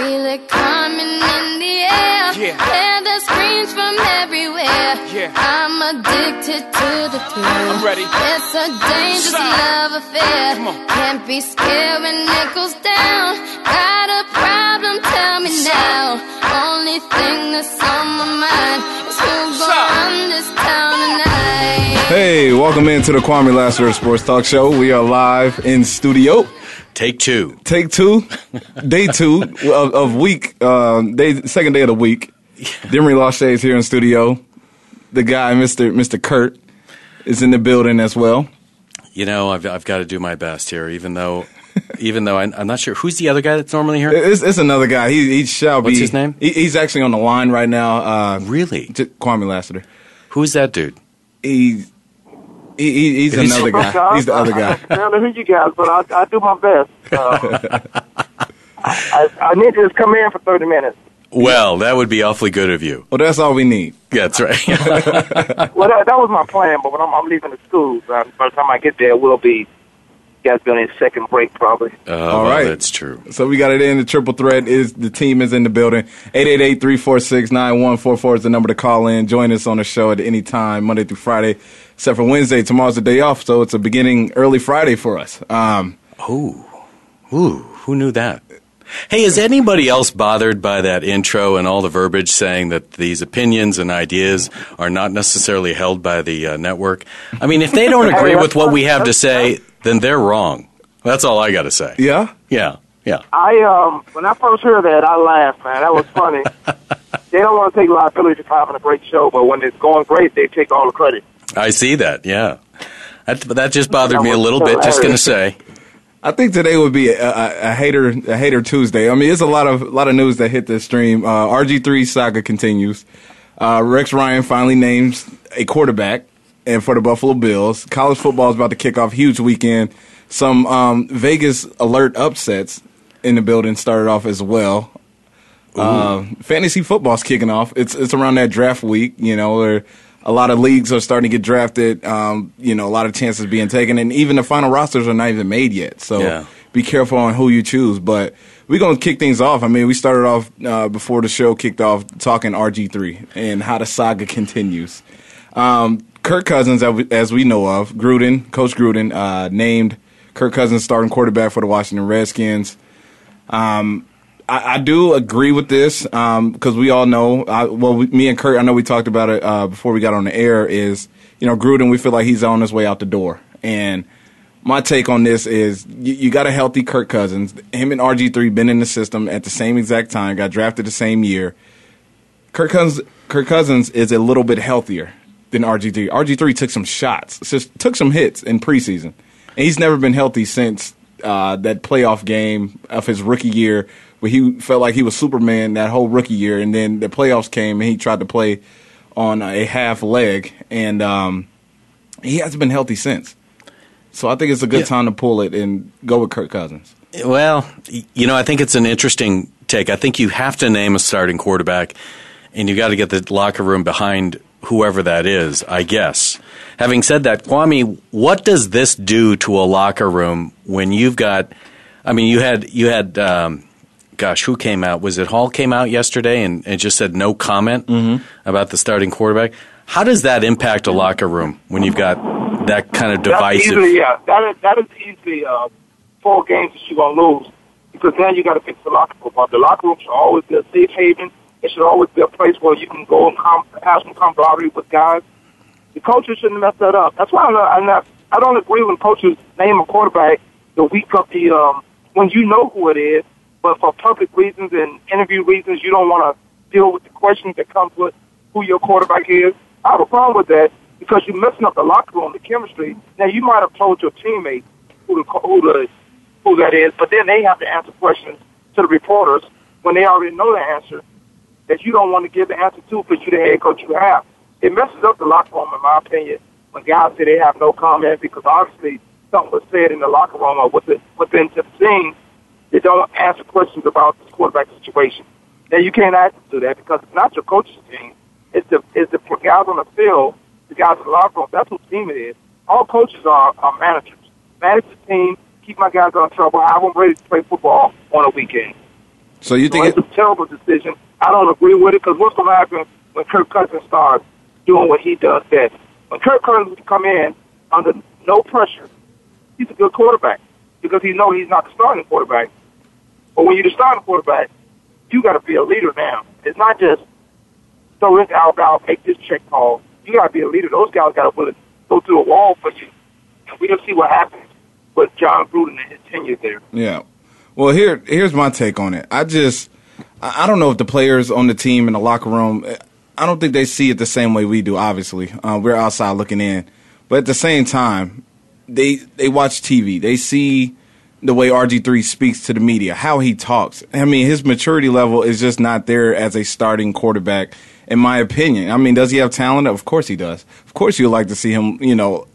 feel it coming in the air. Yeah. Hear the screams from everywhere. Yeah. I'm addicted to the thrill. I'm ready. It's a dangerous Side. love affair. Come. Can't be scared when it goes down. Got a problem? Tell me now. Only thing that's on my mind is who's Side. gonna run this town tonight. Hey, welcome into the Kwamie Lassiter Sports Talk Show. We are live in studio. Take two. Take two, day two of, of week, um, day second day of the week. Demery Lachey is here in studio. The guy, Mister Mister Kurt, is in the building as well. You know, I've I've got to do my best here, even though, even though I, I'm not sure who's the other guy that's normally here. It's, it's another guy. He, he shall What's be. his name? He, he's actually on the line right now. Uh, Really? J- Kwamie Lassiter. Who's that dude? He, he, he he's He's- another guy. He's the other guy. I don't know who you guys, but I, I do my best. Uh, I, I need to just come in for 30 minutes. Well, that would be awfully good of you. Well, that's all we need. That's right. Well, that, that was my plan, but when I'm, I'm leaving the school, uh, by the time I get there, we'll be, you guys be on your second break probably. Oh, All well, right. that's true. So we got it in. The triple threat is the team is in the building. 888-346-9144 is the number to call in. Join us on the show at any time, Monday through Friday, except for Wednesday. Tomorrow's the day off, so it's a beginning early Friday for us. Um, Ooh, ooh, who knew that? Hey, is anybody else bothered by that intro and all the verbiage saying that these opinions and ideas are not necessarily held by the uh, network? I mean, if they don't agree with what we have to say, then they're wrong. That's all I got to say. yeah? Yeah, yeah. I um when I first heard that, I laughed, man. That was funny. they don't want to take liability for having a great show, but when it's going great, they take all the credit. I see that. Yeah, that that just bothered me a little bit. Just gonna say. I think today would be a, a, a hater a hater Tuesday. I mean, it's a lot of a lot of news that hit the stream. Uh, RG3 saga continues. Uh, Rex Ryan finally names a quarterback, and for the Buffalo Bills, college football is about to kick off. Huge weekend. Some um, Vegas alert upsets in the building started off as well. Uh, fantasy football's kicking off. It's it's around that draft week, you know, where a lot of leagues are starting to get drafted. Um, you know, a lot of chances being taken, and even the final rosters are not even made yet. So Yeah. be careful on who you choose. But we're gonna kick things off. I mean, we started off uh, before the show kicked off talking RG three and how the saga continues. Um, Kirk Cousins, as we- know of, Gruden, Coach Gruden, uh, named Kirk Cousins starting quarterback for the Washington Redskins. I, I do agree with this because we all know. I, well, we, me and Kurt, I know we talked about it uh, before we got on the air. Is you know Gruden, we feel like he's on his way out the door. And my take on this is you, you got a healthy Kirk Cousins. Him and RG three been in the system at the same exact time. Got drafted the same year. Kirk Cousins, Kirk Cousins is a little bit healthier than RG three. RG three took some shots, just took some hits in preseason, and he's never been healthy since uh, that playoff game of his rookie year, where he felt like he was Superman that whole rookie year, and then the playoffs came and he tried to play on a half leg, and um, he hasn't been healthy since. So I think it's a good Yeah. time to pull it and go with Kirk Cousins. Well, you know, I think it's an interesting take. I think you have to name a starting quarterback, and you got to get the locker room behind whoever that is. I guess. Having said that, Kwamie, what does this do to a locker room when you've got? I mean, you had you had. Um, Gosh, who came out? Was it Hall came out yesterday and, and just said no comment about the starting quarterback? How does that impact a locker room when you've got that kind of That's divisive? easily, yeah. That is that is easily uh, four games that you're gonna lose because then you got to fix the locker room. But the locker room should always be a safe haven. It should always be a place where you can go and com- have some camaraderie with guys. The coaches shouldn't mess that up. That's why I'm not, I'm not, I don't agree when coaches name a quarterback the week of the um, when you know who it is, but for public reasons and interview reasons, you don't want to deal with the questions that comes with who your quarterback is. I have a problem with that because you're messing up the locker room, the chemistry. Now you might have told your teammates who the who the who that is, but then they have to answer questions to the reporters when they already know the answer that you don't want to give the answer to because you're the head coach you have. It messes up the locker room, in my opinion, when guys say they have no comment because obviously something was said in the locker room or within, within the scene. They don't answer questions about the quarterback situation. Now you can't ask them to do that because it's not your coach's team. It's the it's the guys on the field, the guys in the locker room. That's whose team it is. All coaches are, are managers. Manage the team, keep my guys out of trouble, have them ready to play football on a weekend. So you think so it's a terrible decision. I don't agree with it because what's going to happen when Kirk Cousins starts doing what he does best? When Kirk Cousins come in under no pressure, he's a good quarterback because he knows he's not the starting quarterback. But when you're the starting quarterback, you got to be a leader now. It's not just throw this out, out, make this check call. You got to be a leader. Those guys got to go through a wall for you. We don't see what happens with John Gruden and his tenure there. Yeah. Well, here here's my take on it. I just I don't know if the players on the team in the locker room. I don't think they see it the same way we do. Obviously, uh, we're outside looking in, but at the same time, they they watch TV. They see the way RG3 speaks to the media, how he talks. I mean, his maturity level is just not there as a starting quarterback, in my opinion. I mean, does he have talent? Of course he does. Of course you'd like to see him, you know,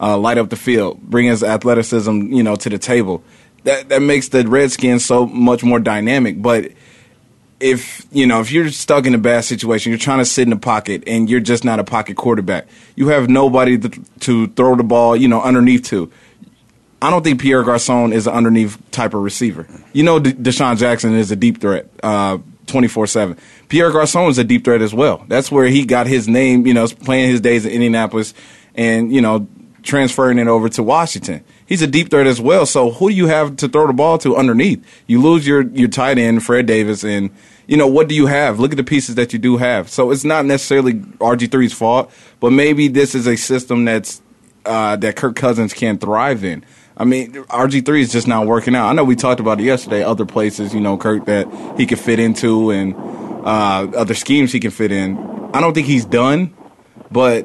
uh, light up the field, bring his athleticism, you know, to the table. That that makes the Redskins so much more dynamic. But if you know if you're stuck in a bad situation, you're trying to sit in the pocket, and you're just not a pocket quarterback. You have nobody to, to throw the ball, you know, underneath to. I don't think Pierre Garcon is an underneath type of receiver. You know, De- DeSean Jackson is a deep threat, uh, twenty four seven. Pierre Garcon is a deep threat as well. That's where he got his name. You know, playing his days in Indianapolis, and you know, transferring it over to Washington. He's a deep threat as well. So who do you have to throw the ball to underneath? You lose your your tight end, Fred Davis, and you know what do you have? Look at the pieces that you do have. So it's not necessarily RG 3s fault, but maybe this is a system that's uh, that Kirk Cousins can thrive in. I mean, RG3 is just not working out. I know we talked about it yesterday, other places, you know, Kirk, that he could fit into and uh, other schemes he can fit in. I don't think he's done, but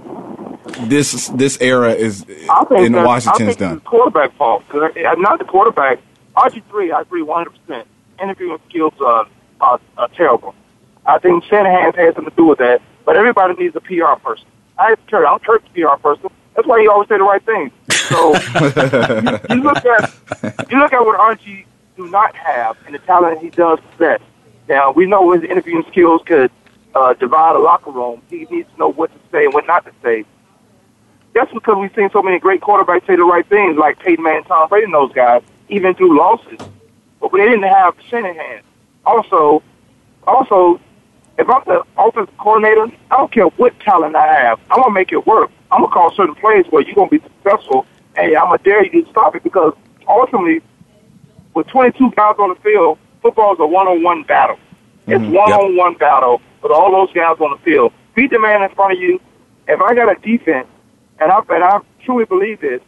this this era is I think in that, Washington's I think done. Quarterback fault. I'm not the quarterback. RG3, I agree 100%. Interviewing skills uh, are, are terrible. I think Shanahan has something to do with that, but everybody needs a PR person. I Kirk, I'm Kirk's PR person. That's why he always say the right thing. So you, you look at you look at what RG do not have and the talent he does possess. Now we know his interviewing skills could uh, divide a locker room. He needs to know what to say and what not to say. That's because we've seen so many great quarterbacks say the right things, like Peyton Manning, Tom Brady, and those guys, even through losses. But they didn't have Shanahan. Also, also, if I'm the offensive coordinator, I don't care what talent I have. I'm gonna make it work. I'm gonna call certain plays where you're gonna be successful, and I'm gonna dare you to stop it because ultimately, with 22 guys on the field, football is a one-on-one battle. It's mm-hmm. one-on-one battle with all those guys on the field. Beat the man in front of you. If I got a defense, and I and I truly believe this,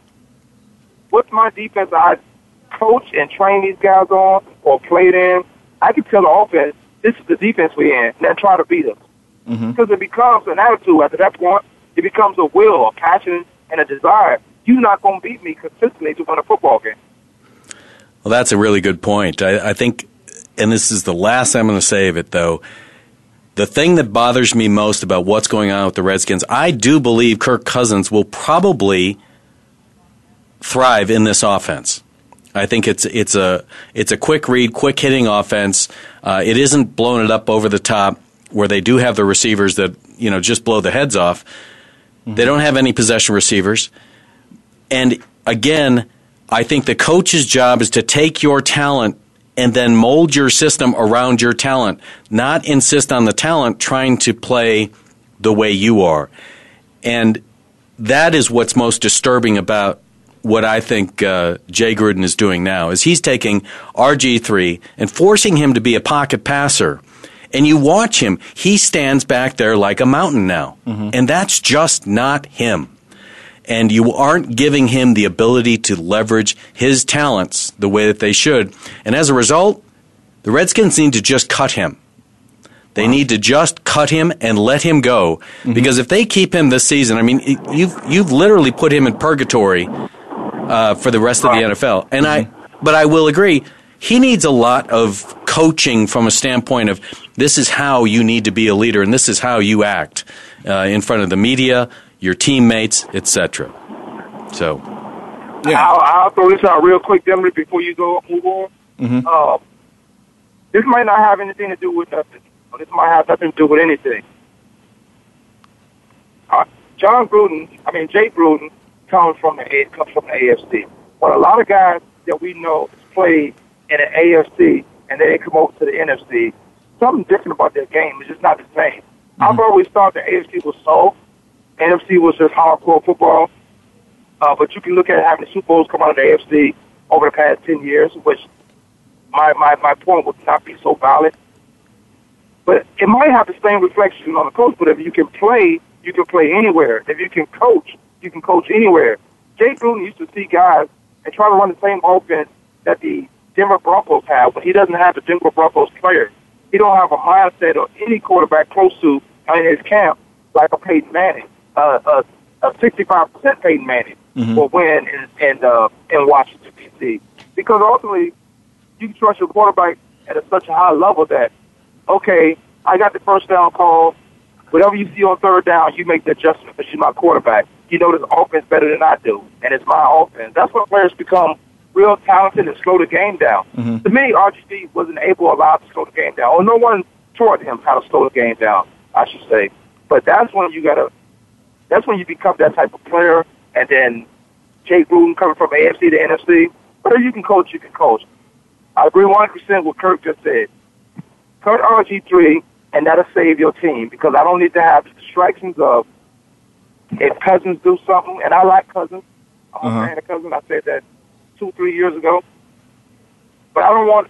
what's my defense I coach and train these guys on or played in, I can tell the offense this is the defense we're in, and then try to beat them. Mm-hmm. Because it becomes an attitude after that point. It becomes a will, a passion, and a desire. You're not going to beat me consistently to win a football game. Well, that's a really good point. I, I think, and this is the last I'm going to say of it, though. The thing that bothers me most about what's going on with the Redskins, I do believe Kirk Cousins will probably thrive in this offense. I think it's it's a it's a quick read, quick hitting offense. Uh, it isn't blowing it up over the top where they do have the receivers that you know just blow the heads off. They don't have any possession receivers, and again, I think the coach's job is to take your talent and then mold your system around your talent, not insist on the talent trying to play the way you are. And that is what's most disturbing about what I think uh, Jay Gruden is doing now is he's taking RG3 and forcing him to be a pocket passer. And you watch him, he stands back there like a mountain now. And that's just not him and you aren't giving him the ability to leverage his talents the way that they should. And as a result, the Redskins need to just cut him. They need to just cut him and let him go because if they keep him this season, I mean, you've you've literally put him in purgatory uh, for the rest of the NFL. And I, but I will agree, he needs a lot of coaching from a standpoint of this is how you need to be a leader and this is how you act uh, in front of the media, your teammates, etc. So, Yeah. I'll, I'll throw this out real quick, Denver, before you go move on. Uh, this might not have anything to do with nothing. Or this might have nothing to do with anything. Uh, John Gruden, I mean Jay Gruden, comes from the A- comes from the AFC. But a lot of guys that we know played in the AFC and then they come over to the NFC, something different about their game. It's just not the same. I've always thought the AFC was soft. NFC was just hardcore football. Uh, but you can look at having the Super Bowls come out of the AFC over the past 10 years, which my, my, my point would not be so valid. But it might have the same reflection on the coach, but if you can play, you can play anywhere. If you can coach, you can coach anywhere. Jay Gruden used to see guys and try to run the same offense that the Denver Broncos have, but he doesn't have the Denver Broncos players. He don't have a mindset or any quarterback close to in his camp like a Peyton Manning, uh, a, a 65% Peyton Manning Mhm. will win in in, uh, in Washington D.C. Because ultimately, you can trust your quarterback at a, such a high level that okay, I got the first down call. Whatever you see on third down, you make the adjustment because you're my quarterback. You know this offense better than I do, and it's my offense. That's when players become real talented and slow the game down. Mhm. To me, RGD wasn't able or allowed to slow the game down, or no one taught him how to slow the game down, I should say. But that's when you gotta, that's when you become that type of player, and then Jay Gruden coming from AFC to NFC. Whatever you can coach, you can coach. I agree 100% with what Kirk just said. Cut RG3, and that'll save your team because I don't need to have the distractions of if Cousins do something, and I like Cousins. I'm Uh-huh. a fan of Cousins. I said that two, three years ago. But I don't want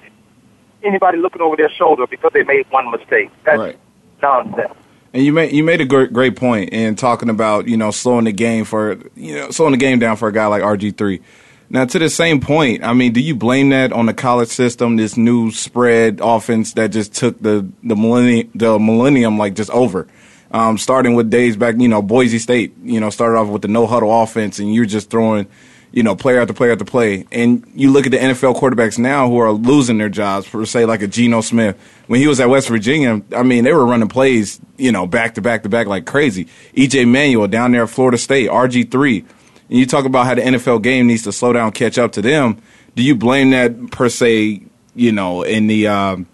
anybody looking over their shoulder because they made one mistake. That's Right. nonsense. And you made you made a great great point in talking about you know slowing the game for you know slowing the game down for a guy like RG three. Now to the same point, I mean, do you blame that on the college system, this new spread offense that just took the the millennium the millennium like just over? Um, starting with days back, you know, Boise State, you know, started off with the no huddle offense, and you're just throwing, you know, player after player after play. And you look at the NFL quarterbacks now who are losing their jobs, for say like a Geno Smith. When he was at West Virginia, I mean, they were running plays, you know, back to back to back like crazy. EJ Manuel down there at Florida State, RG3. And you talk about how the NFL game needs to slow down, catch up to them. Do you blame that per se, you know, in the, um,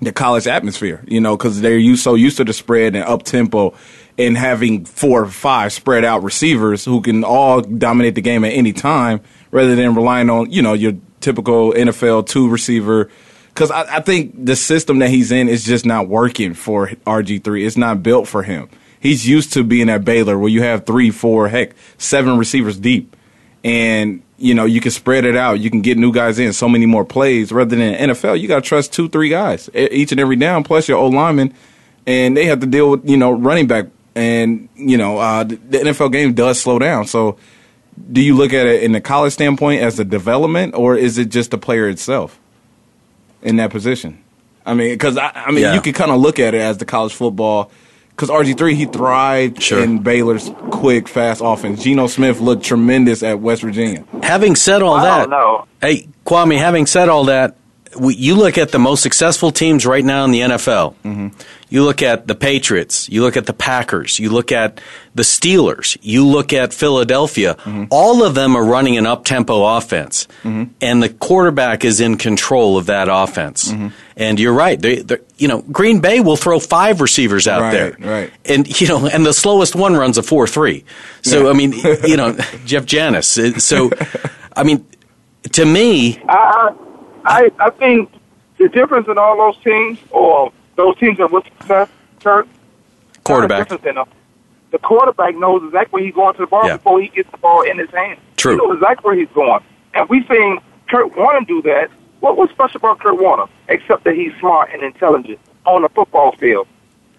the college atmosphere, you know, because they're used, so used to the spread and up tempo and having four or five spread out receivers who can all dominate the game at any time rather than relying on, you know, your typical NFL two receiver. Because I, I think the system that he's in is just not working for RG3. It's not built for him. He's used to being at Baylor where you have three, four, heck, seven receivers deep and you know you can spread it out. You can get new guys in so many more plays. Rather than NFL, you got to trust two, three guys each and every down, plus your old lineman, and they have to deal with you know running back. And you know uh, the NFL game does slow down. So, do you look at it in the college standpoint as a development, or is it just the player itself in that position? I mean, because I, I mean, Yeah. you can kind of look at it as the college football. Because RG three, he thrived Sure. in Baylor's quick, fast offense. Geno Smith looked tremendous at West Virginia. Having said all I that, don't know. hey Kwamie, having said all that, we, you look at the most successful teams right now in the NFL. Mm-hmm. You look at the Patriots. You look at the Packers. You look at the Steelers. You look at Philadelphia. Mm-hmm. All of them are running an up tempo offense, mm-hmm. and the quarterback is in control of that offense. Mm-hmm. And you're right. They, you know, Green Bay will throw five receivers out Right, there, right. And you know, and the slowest one runs a four three. So Yeah. I mean, you know, Jeff Janis. Uh, So, I mean, to me, I, I I think the difference in all those teams, or those teams that with success, Kurt, quarterback. The, difference in them. the quarterback knows exactly where he's going to the ball Yeah. before he gets the ball in his hand. True. He knows exactly where he's going. And we've seen Kurt Warner do that. What was special about Kurt Warner, except that he's smart and intelligent on the football field?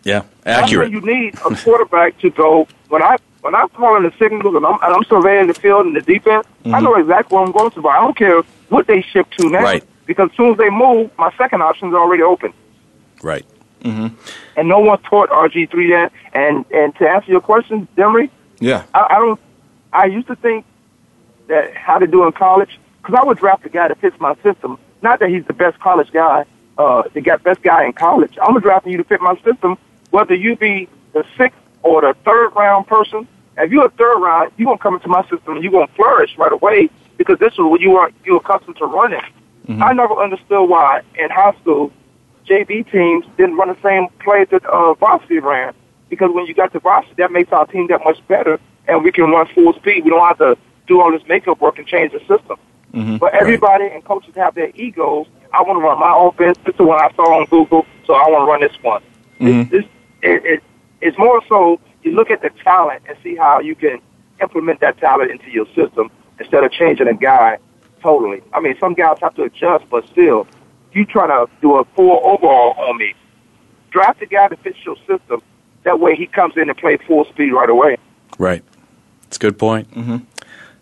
Yeah, accurate. you need a quarterback to go. When I when I'm calling the signals and I'm, and I'm surveying the field and the defense, I mm-hmm. know exactly where I'm going to. But I don't care what they shift to now, Right. because as soon as they move, my second option is already open. Right. And no one taught RG three that. And and to answer your question, Demery, Yeah. I, I don't. I used to think that how to do in college because I would draft a guy that fits my system. Not that he's the best college guy, uh, the best guy in college. I'm drafting you to fit my system, whether you be the sixth or the third round person. If you're a third round, you're gonna come into my system and you're gonna flourish right away because this is what you are you're accustomed to running. I never understood why in high school JV teams didn't run the same plays that uh, varsity ran. Because when you got to varsity, that makes our team that much better, and we can run full speed. We don't have to do all this makeup work and change the system. But everybody and coaches have their egos. I want to run my offense. This is the one I saw on Google, so I want to run this one. Mhm. This, this it, it, it's more so you look at the talent and see how you can implement that talent into your system instead of changing a guy totally. I mean, some guys have to adjust, but still, you trying to do a full overhaul on me. Draft a guy that fits your system. That way, he comes in and play full speed right away. Right. It's a good point. Mm-hmm.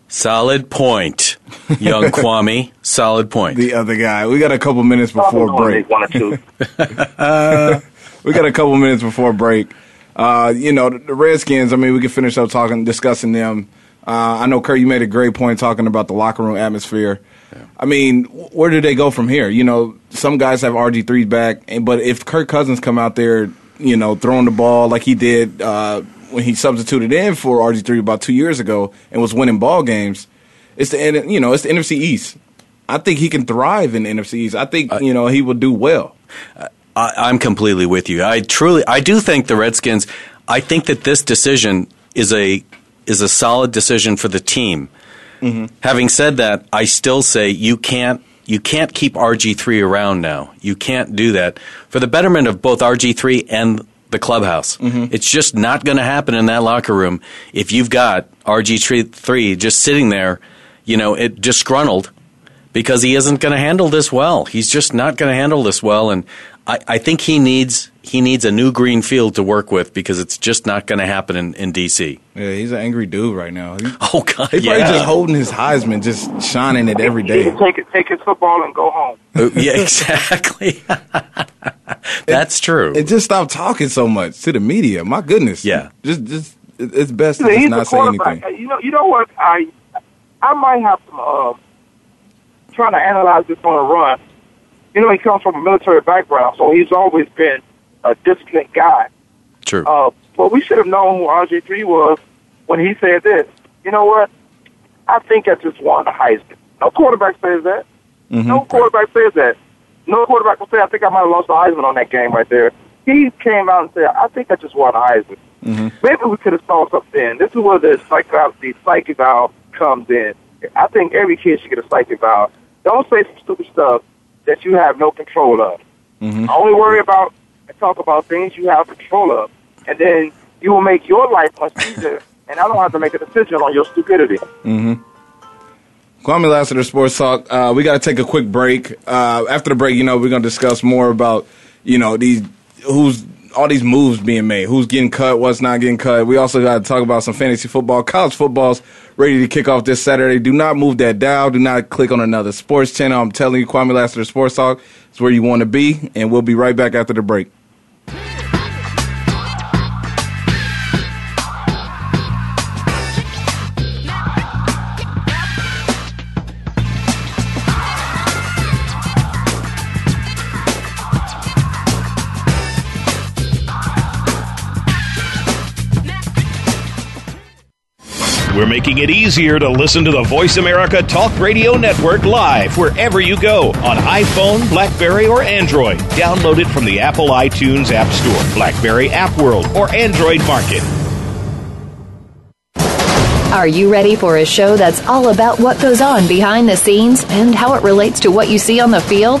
Solid point, young Kwamie. Solid point. The other guy. We got a couple minutes before break. One or two. We got a couple minutes before break. Uh, you know, the, the Redskins, I mean, we can finish up talking, discussing them. Uh, I know, Kurt, you made a great point talking about the locker room atmosphere. I mean, where do they go from here? You know, some guys have RG3 back, but if Kirk Cousins come out there, you know, throwing the ball like he did uh, when he substituted in for RG3 about two years ago and was winning ball games, it's the you know it's the NFC East. I think he can thrive in the NFC East. I think you know he will do well. I, I'm completely with you. I truly, I do think the Redskins. I think that this decision is a is a solid decision for the team. Mm-hmm. Having said that, I still say you can't you can't keep RG three around now. You can't do that for the betterment of both RG three and the clubhouse. Mm-hmm. It's just not going to happen in that locker room if you've got RG three just sitting there, you know, it disgruntled because he isn't going to handle this well. He's just not going to handle this well, and I, I think he needs he needs a new green field to work with because it's just not going to happen in, in DC. Yeah, he's an angry dude right now. He, Oh God, he probably yeah, just holding his Heisman, just shining it every He day. can take it, take his football and go home. Uh, yeah, exactly. That's true. And just stop talking so much to the media. My goodness. Yeah. Just, just it- it's best to just not say anything. You know, you know what? I I might have some uh, trying to analyze this on a run. You know, he comes from a military background, so he's always been a disciplined guy. true. Uh, but we should have known who RG3 was when he said this. You know what? I think I just won the Heisman. No quarterback says that. Mhm. No quarterback says that. No quarterback will say, I think I might have lost the Heisman on that game right there. He came out and said, I think I just won the Heisman. Mhm. Maybe we could have saw something. This is where the psych the psyche valve comes in. I think every kid should get a psyche valve. Don't say some stupid stuff that you have no control of. Mhm. Only worry about and talk about things you have control of, and then you will make your life much easier. and I don't have to make a decision on your stupidity. Mm-hmm. Kwamie Lassiter, Sports Talk. Uh, we got to take a quick break. Uh, after the break, you know, we're going to discuss more about, you know, these who's all these moves being made, who's getting cut, what's not getting cut. We also got to talk about some fantasy football. College football's ready to kick off this Saturday. Do not move that dial. Do not click on another sports channel. I'm telling you, Kwamie Lassiter, Sports Talk is where you want to be, and we'll be right back after the break. Making it easier to listen to the Voice America Talk Radio Network live wherever you go on iPhone, Blackberry, or Android. Download it from the Apple iTunes App Store, Blackberry App World, or Android Market. Are you ready for a show that's all about what goes on behind the scenes and how it relates to what you see on the field?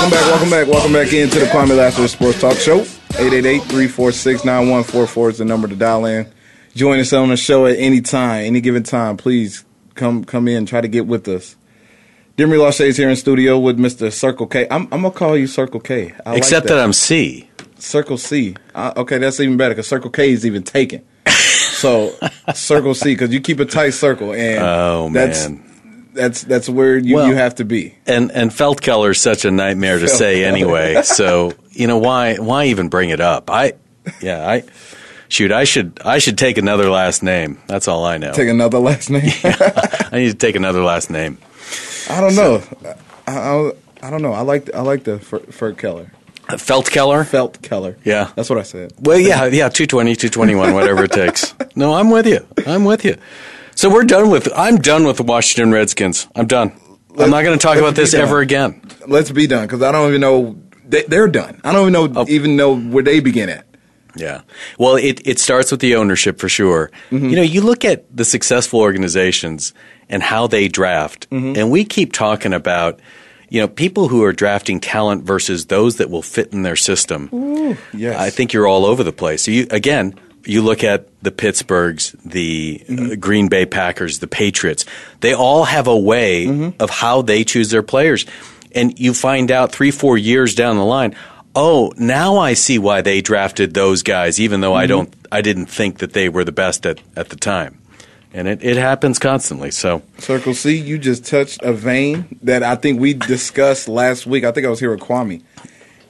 Welcome back. Welcome back welcome back into the Kwamie Lassiter Sports Talk Show. 888-346-9144 is the number to dial in. Join us on the show at any time, any given time. Please come come in, try to get with us. Demery Lachey is here in studio with Mr. Circle K. I'm, I'm gonna call you Circle K. I Except like that. that. I'm C. Circle C. Uh, okay, that's even better because Circle K is even taken. so Circle C because you keep a tight circle, and Oh, that's man. That's that's where you, Well- you have to be. And and Feldkeller is such a nightmare to say anyway. So you know why why even bring it up? I yeah I shoot I should I should take another last name. That's all I know. Take another last name. I need to take another last name. I don't know. I, I, I don't know. I like I like the Fer, Fer Keller. Uh, Feldkeller. Felt Keller. Yeah. that's what I said. Well, yeah, yeah, 220, 221, whatever it takes. No, I'm with you. I'm with you. So we're done with. I'm done with the Washington Redskins. I'm done. I'm not going to talk about this done. ever again. Let's be done because I don't even know they, they're done. I don't even know Oh. even know where they begin at. Yeah. Well, it, it starts with the ownership for sure. Mm-hmm. You know, you look at the successful organizations and how they draft, mm-hmm. and we keep talking about, you know, people who are drafting talent versus those that will fit in their system. Yes, I think you're all over the place. So you, again, you look at the Pittsburghs, the uh, mm-hmm. Green Bay Packers, the Patriots. They all have a way mm-hmm. of how they choose their players, and you find out three, four years down the line. Oh, now I see why they drafted those guys, even though I mm-hmm. don't, I didn't think that they were the best at, at the time, and it, it happens constantly. So Circle C. You just touched a vein that I think we discussed last week. I think I was here with Kwamie,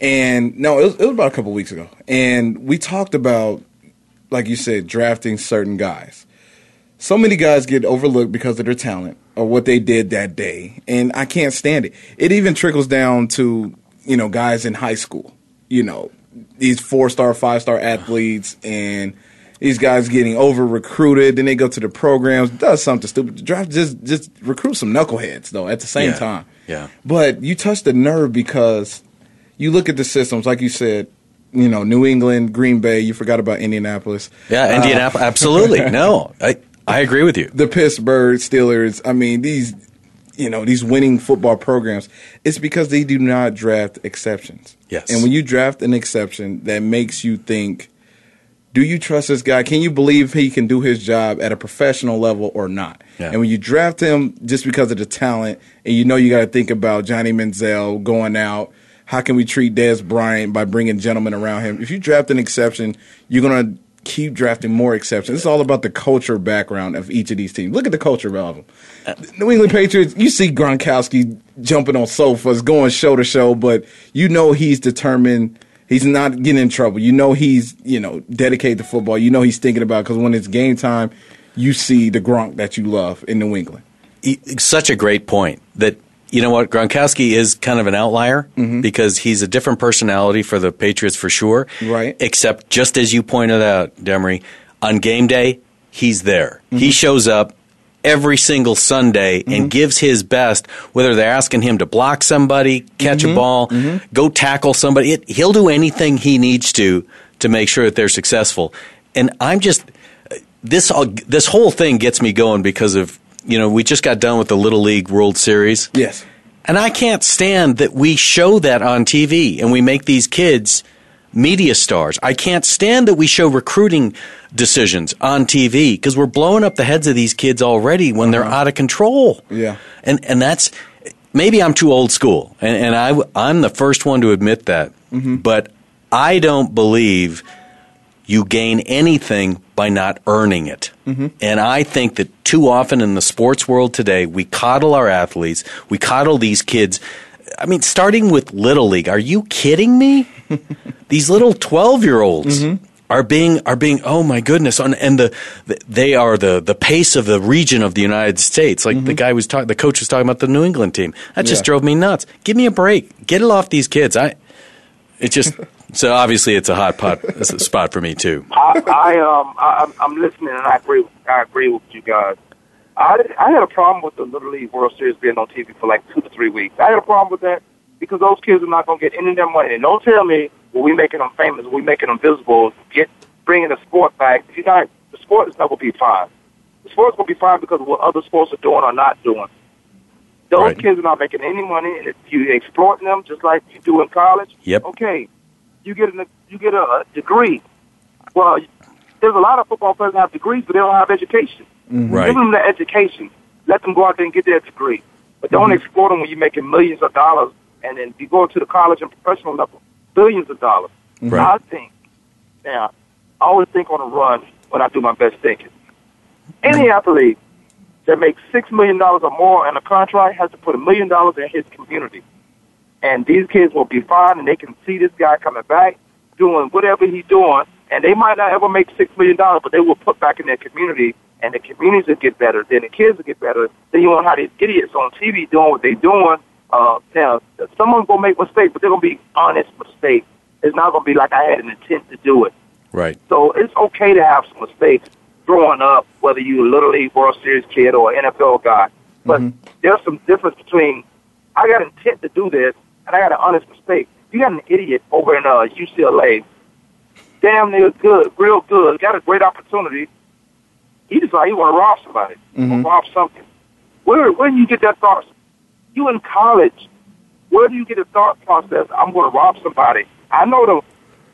and no, it was, it was about a couple weeks ago, and we talked about, like you said, drafting certain guys. So many guys get overlooked because of their talent or what they did that day, and I can't stand it. It even trickles down to you know guys in high school. You know these four star, five star athletes, and these guys getting over recruited. Then they go to the programs, does something stupid. Draft just just recruit some knuckleheads though. At the same Yeah. time, Yeah. But you touch the nerve because you look at the systems, like you said. You know, New England, Green Bay. You forgot about Indianapolis. yeah, Uh, Indianapolis, absolutely. No, I, I agree with you. the Pittsburgh Steelers. I mean, these, you know, these winning football programs. It's because they do not draft exceptions. Yes. And when you draft an exception, that makes you think: Do you trust this guy? Can you believe he can do his job at a professional level or not? Yeah. And when you draft him just because of the talent, and you know you got to think about Johnny Manziel going out. How can we treat Dez Bryant by bringing gentlemen around him? If you draft an exception, you're gonna keep drafting more exceptions. It's all about the culture background of each of these teams. Look at the culture of them. New England Patriots, you see Gronkowski jumping on sofas, going show to show, but you know he's determined. He's not getting in trouble. You know he's you know dedicated to football. You know he's thinking about because when it's game time, you see the Gronk that you love in New England. Such a great point that you know what Gronkowski is kind of an outlier mm-hmm. because he's a different personality for the Patriots for sure. Right. Except just as you pointed out, Demery, on game day he's there. He mm-hmm. shows up every single Sunday and mm-hmm. gives his best. Whether they're asking him to block somebody, catch a ball, go tackle somebody, it, he'll do anything he needs to to make sure that they're successful. And I'm just this all, this whole thing gets me going because of you know we just got done with the Little League World Series. Yes. And I can't stand that we show that on TV and we make these kids media stars. I can't stand that we show recruiting decisions on TV because we're blowing up the heads of these kids already when they're uh-huh. out of control. Yeah. And and that's maybe I'm too old school and, and I I'm the first one to admit that. Mm-hmm. But I don't believe you gain anything by not earning it. And I think that too often in the sports world today, we coddle our athletes, we coddle these kids. I mean, starting with Little League, are you kidding me? these little 12 year olds. Are being are being oh my goodness and, and the, the they are the the pace of the region of the United States like the guy was talking the coach was talking about the New England team that just Yeah. drove me nuts give me a break get it off these kids I it just so obviously it's a hot pot a spot for me too I, I um I, I'm- I'm listening and I agree I agree with you guys. I I had a problem with the Little League World Series being on TV for like two to three weeks. I had a problem with that because those kids are not going to get any of their money. And don't tell me well, we making them famous, we making them visible, get bringing the sport back. If you're not, the sport is not going to be fine. The sport's going to be fine because of what other sports are doing or not doing. Those Right. kids are not making any money, and if you exploiting them just like you do in college, Yep. okay, you get a you get a, degree. Well, there's a lot of football players that have degrees, but they don't have education. Right. Give them the education. Let them go out there and get their degree. But don't mm-hmm. exploit them when you're making millions of dollars, and then you go to the college and professional level, billions of dollars. Right. I think now, I always think on a run when I do my best thinking. Any mm-hmm. athlete that makes six million dollars or more in a contract has to put a million dollars in his community. And these kids will be fine and they can see this guy coming back doing whatever he's doing and they might not ever make six million dollars, but they will put back in their community and the communities will get better, then the kids will get better. Then you won't have these idiots on TV doing what they're doing. Uh now someone's gonna make mistakes, but they're gonna be honest mistakes. It's not gonna be like I had an intent to do it. Right. So it's okay to have some mistakes growing up, whether you're a Little League World Series kid or an NFL guy. But there's some difference between I got intent to do this and I got an honest mistake. You got an idiot over in uh, UCLA, damn near good, real good, got a great opportunity. He decided he want to rob somebody or rob something. Where where do you get that thought? You in college. Where do you get a thought process? I'm going to rob somebody. I know the,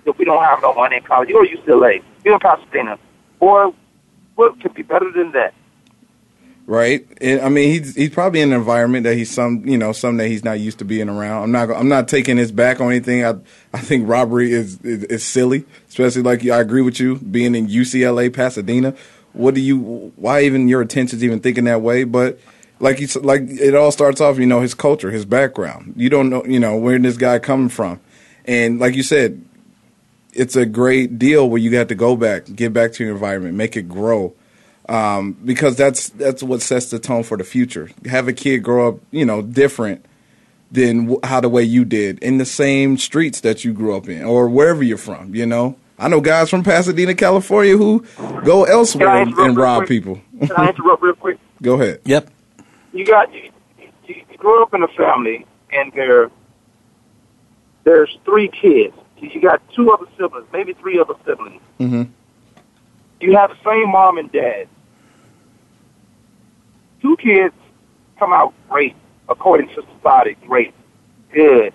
that we don't have no money in college. You go UCLA. You go to Pasadena. Boy, what could be better than that? Right? And, I mean, he's he's probably in an environment that he's some you know some that he's not used to being around. I'm not I'm not taking his back on anything. I I think robbery is is, is silly, especially like I agree with you being in UCLA, Pasadena. What do you? Why even your intentions even thinking that way? But like you like it all starts off, you know, his culture, his background. You don't know, you know, where this guy coming from, and like you said, it's a great deal where you got to go back, get back to your environment, make it grow um, because that's that's what sets the tone for the future. Have a kid grow up, you know, different than w- how the way you did in the same streets that you grew up in or wherever you're from. You know, I know guys from Pasadena, California, who go elsewhere and, and rob quick? people. Can I interrupt real quick? go ahead. Yep. you got you, you you grew up in a family and there there's three kids. You got two other siblings, maybe three other siblings. hmm You have the same mom and dad. Two kids come out great, according to society, great, good.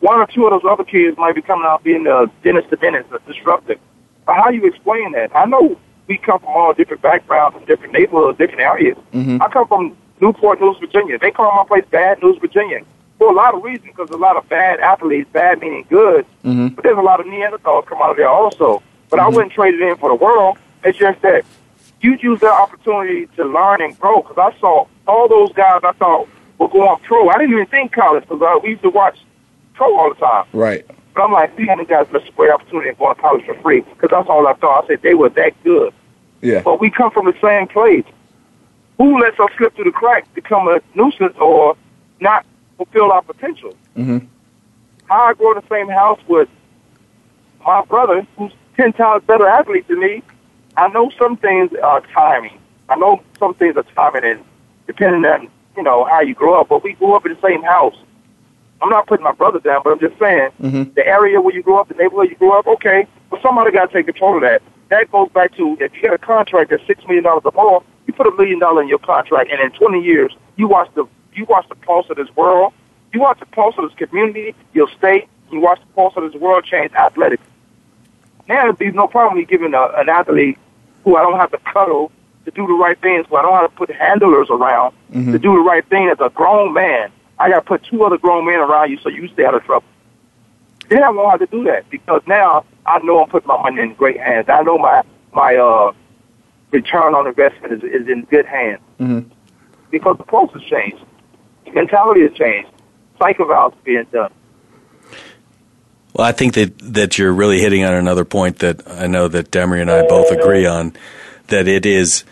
One or two of those other kids might be coming out being a dentist to dentist, a disruptive. But how do you explain that? I know we come from all different backgrounds, from different neighborhoods, different areas. Mhm. I come from Newport News, Virginia. They call my place Bad News, Virginia, for a lot of reasons. Because a lot of bad athletes, bad meaning good, Mhm. but there's a lot of Neanderthals come out of there also. But I wouldn't trade it in for the world. It's just that you use that opportunity to learn and grow. Because I saw all those guys I thought were going pro. I didn't even think college because we used to watch pro all the time. Right. But I'm like, these guys missed a great opportunity and going to college for free. Because that's all I thought. I said they were that good. Yeah. But we come from the same place. Who lets us slip through the cracks, become a nuisance, or not fulfill our potential? hmm How I grow in the same house with my brother, who's ten times better athlete than me. I know some things are timing. I know some things are timing, and depending on you know how you grow up. But we grew up in the same house. I'm not putting my brother down, but I'm just saying Mhm. the area where you grew up, the neighborhood you grew up. Okay, but somebody got to take control of that. That goes back to if you get a contract that's six million dollars or more, you put a million dollar in your contract, and in 20 years, you watch the you watch the pulse of this world, you watch the pulse of this community, your state, you watch the pulse of this world change athletics. Now it'd be no problem me giving a, an athlete who I don't have to cuddle to do the right things, who I don't have to put handlers around to do the right thing as a grown man. I got to put two other grown men around you so you stay out of trouble. Then I won't have to do that because now I know I'm putting my money in great hands. I know my my uh, return on investment is, is in good hands hmm because the pulse has changed, mentality has changed, cycle valves being done. Well, I think that, that you're really hitting on another point that I know that Demery and I both agree on. That it is,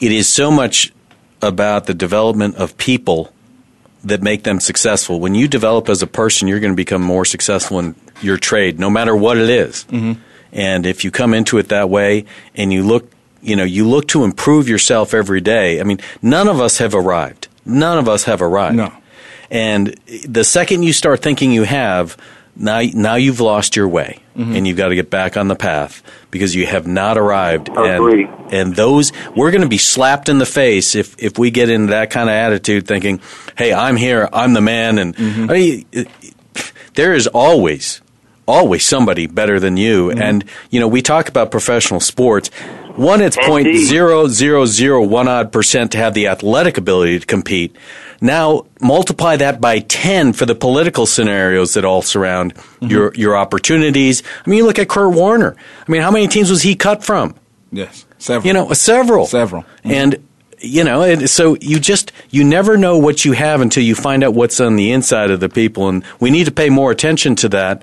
it is so much about the development of people that make them successful. When you develop as a person, you're going to become more successful in your trade, no matter what it is. Mm-hmm. And if you come into it that way, and you look, you know, you look to improve yourself every day. I mean, none of us have arrived. None of us have arrived. No. And the second you start thinking you have, now now you've lost your way mm-hmm. and you've got to get back on the path because you have not arrived. And and those we're going to be slapped in the face if if we get into that kind of attitude thinking hey i'm here i'm the man and mm-hmm. i mean it- there is always always somebody better than you. Mm-hmm. And you know we talk about professional sports. One it's point zero zero zero one odd percent to have the athletic ability to compete now multiply that by 10 for the political scenarios that all surround your your opportunities i mean you look at kurt warner i mean how many teams was he cut from Yes, several. you know several Several. Mhm. and you know so you just you never know what you have until you find out what's on the inside of the people and we need to pay more attention to that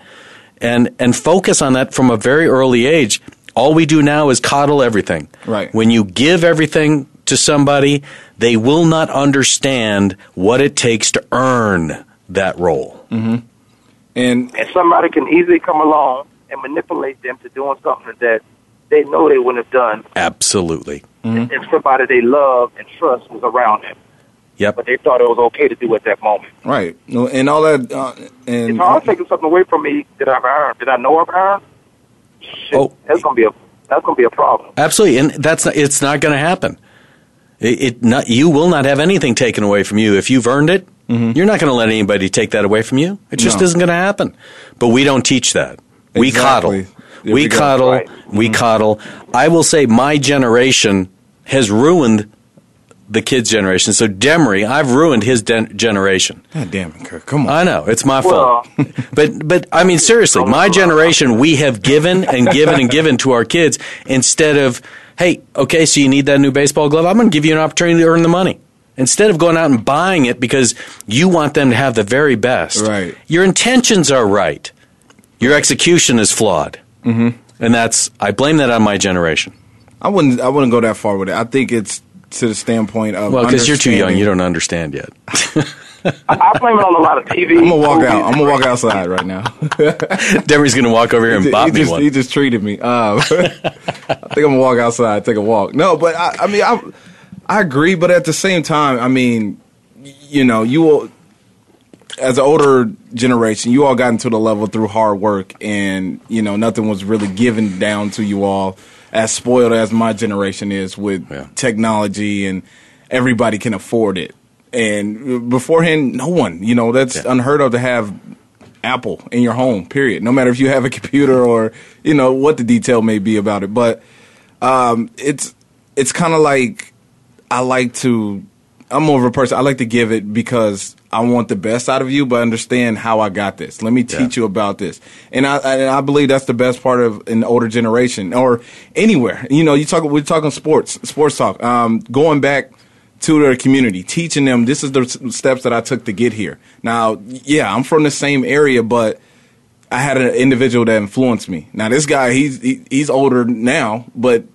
and and focus on that from a very early age all we do now is coddle everything Right. when you give everything to somebody they will not understand what it takes to earn that role and and somebody can easily come along and manipulate them to doing something that they know they wouldn't have done absolutely if somebody they love and trust was around them. yep But they thought it was okay to do at that moment. right, No, and all that, uh, and If I was taking something away from me that I've earned, that I know I've earned, shit, Oh. that's gonna be a that's gonna be a problem. Absolutely, and that's not, it's not going to happen. It, it not you will not have anything taken away from you if you've earned it. You're not going to let anybody take that away from you. It just Mm-hmm. No. isn't going to happen. But we don't teach that. We coddle. There we we coddle. Right. We coddle. I will say my generation has ruined the kids' generation. So Demery, I've ruined his den- generation. God damn it, Kirk, come on. I know it's my Well- fault, but but I mean seriously, my generation we have given and given and given to our kids instead of hey, okay, so you need that new baseball glove. I'm going to give you an opportunity to earn the money instead of going out and buying it because you want them to have the very best. Right. Your intentions are right, your execution is flawed, mm-hmm. and that's I blame that on my generation. I wouldn't. I wouldn't go that far with it. I think it's to the standpoint of Well, because you're too young, you don't understand yet. I, I blame it on a lot of TV. I'm gonna walk movies, out. I'm gonna walk outside right now. Demery's going to walk over here and he, bop he me just, one. he just treated me. Um, I think I'm gonna walk outside, take a walk. No, but I, I mean, I, I agree. But at the same time, I mean, you know, you will, as an older generation, you all got into the level through hard work, and you know, nothing was really given down to you all. As spoiled as my generation is with Yeah. technology, and everybody can afford it. And beforehand, no one, you know, that's Yeah. unheard of to have Apple in your home. Period. No matter if you have a computer or you know what the detail may be about it, but um, it's it's kind of like I like to. I'm more of a person. I like to give it because I want the best out of you, but understand how I got this. Let me teach Yeah. you about this, and I and I believe that's the best part of an older generation or anywhere. You know, you talk. We're talking sports, sports talk. Um, going back to their community, teaching them this is the steps that I took to get here. Now, yeah, I'm from the same area, but I had an individual that influenced me. Now, this guy, he's he, he's older now, but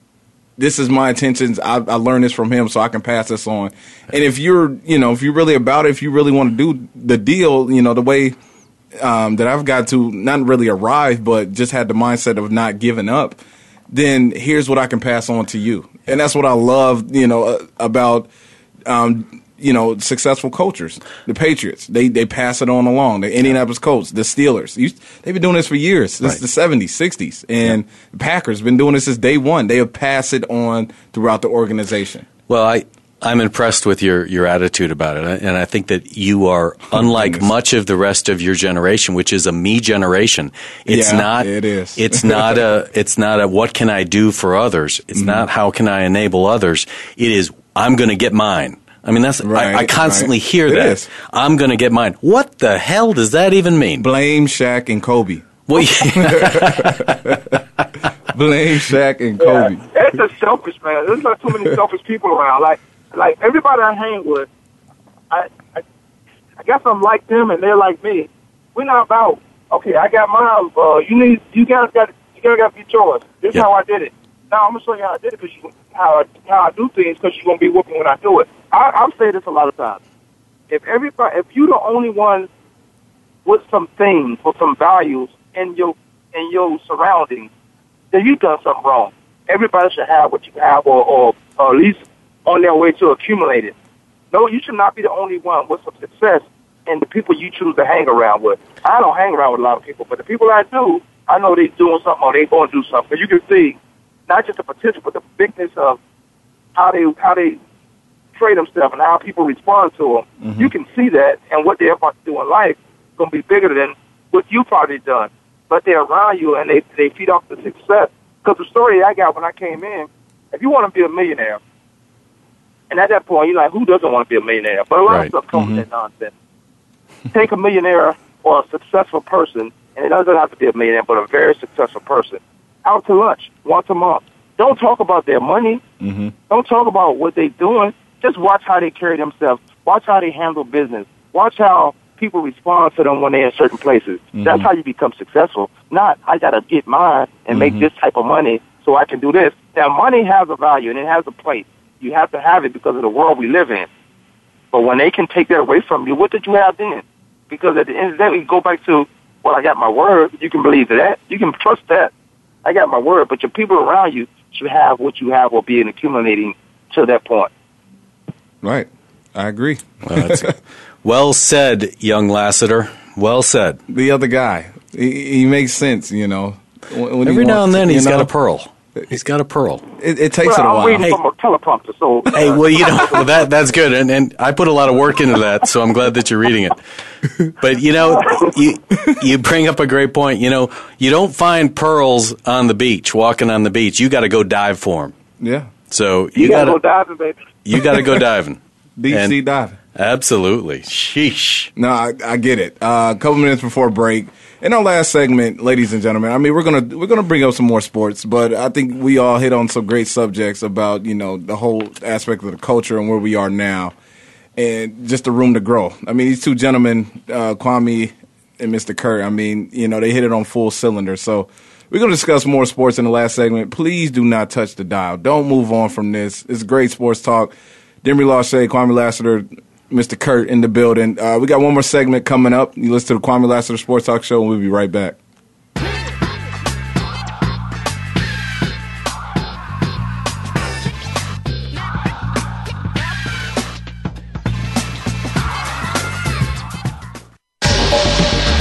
this is my intentions. I, I learned this from him, so I can pass this on. And if you're, you know, if you're really about it, if you really want to do the deal, you know, the way um, that I've got to not really arrive, but just had the mindset of not giving up, then here's what I can pass on to you. And that's what I love, you know, about, um, you know, successful cultures. The Patriots, they they pass it on along. The Indianapolis Colts, the Steelers, you, they've been doing this for years. This is the 70s, 60s. And the Packers have been doing this since day one. They have passed it on throughout the organization. Well, I I'm impressed with your your attitude about it, and I think that you are unlike goodness. much of the rest of your generation, which is a me generation. It's Yeah, not. it is. it's not a. It's not a. What can I do for others? Mm-hmm. It's not how can I enable others. It is. I'm going to get mine. I mean, that's. I, I constantly right. hear It that. is. I'm going to get mine. What the hell does that even mean? Blame Shaq and Kobe. Well, yeah, Blame Shaq and Yeah, Kobe. it's a selfish, man. There's not too many selfish people around. Like, like everybody I hang with, I, I, I guess I'm like them and they're like me. We're not about okay. I got mine. Uh, you need, you guys got, you guys got to get yours. This is Yeah. how I did it. Now I'm gonna show you how I did it because you, how I, how I do things because you're gonna be whooping when I do it. I, I've said this a lot of times. If everybody, if you're the only one with some things or some values in your in your surroundings, then you've done something wrong. Everybody should have what you have, or, or, or at least on their way to accumulate it. No, you should not be the only one with some success and the people you choose to hang around with. I don't hang around with a lot of people, but the people I do, I know they're doing something or they're going to do something. You can see not just the potential, but the bigness of how they how they portray themselves and how people respond to them. Mm-hmm. You can see that, and what they're about to do in life is going to be bigger than what you probably done. But they're around you and they they feed off the success. Because the story I got when I came in, if you want to be a millionaire, and at that point you're like, who doesn't want to be a millionaire? But a lot Right. of stuff comes mm-hmm. with that nonsense. Take a millionaire or a successful person, and it doesn't have to be a millionaire, but a very successful person, out to lunch once a month. Don't talk about their money. Mm-hmm. Don't talk about what they're doing. Just watch how they carry themselves. Watch how they handle business. Watch how people respond to them when they're in certain places. Mm-hmm. That's how you become successful. Not, I got to get mine and make mm-hmm. this type of money so I can do this. Now, money has a value and it has a place. You have to have it because of the world we live in. But when they can take that away from you, what did you have then? Because at the end of the day, we go back to, well, I got my word. You can believe that. You can trust that. I got my word. But your people around you should have what you have or be accumulating to that point. Right. I agree. Well, well said, young Lassiter. Well said. the other guy, he, he makes sense, you know. When, when Every now and then to, he's you got a pearl. He's got a pearl. It, it takes well, it a I'm while. reading Hey. from a teleprompter, so Hey, well, you know well, that that's good, and and I put a lot of work into that, so I'm glad that you're reading it. But you know, you you bring up a great point. You know, you don't find pearls on the beach, walking on the beach. You got to go dive for them. Yeah. So you, you got to go diving, baby. you got to go diving. Deep sea diving. Absolutely. Sheesh. No, I, I get it. Uh, a couple minutes before break, in our last segment, ladies and gentlemen, I mean we're gonna we're gonna bring up some more sports, but I think we all hit on some great subjects about you know the whole aspect of the culture and where we are now, and just the room to grow. I mean these two gentlemen, uh, Kwamie and Mr. Kurt. I mean you know they hit it on full cylinder. So we're gonna discuss more sports in the last segment. Please do not touch the dial. Don't move on from this. It's great sports talk. Demery Lachey, Kwamie Lassiter, Mr. Kurt in the building. Uh, we got one more segment coming up. You listen to the Kwamie Lassiter Sports Talk Show, and we'll be right back.